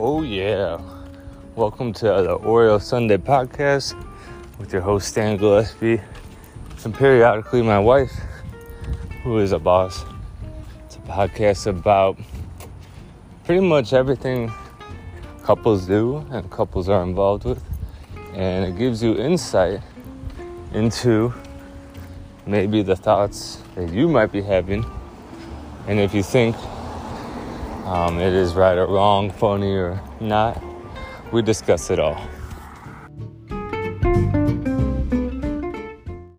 Oh, yeah. Welcome to the Oreo Sunday podcast with your host, Stan Gillespie. And periodically, my wife, who is a boss. It's a podcast about pretty much everything couples do and couples are involved with. And it gives you insight into maybe the thoughts that you might be having. And if you think um, it is right or wrong, funny or not. We discuss it all.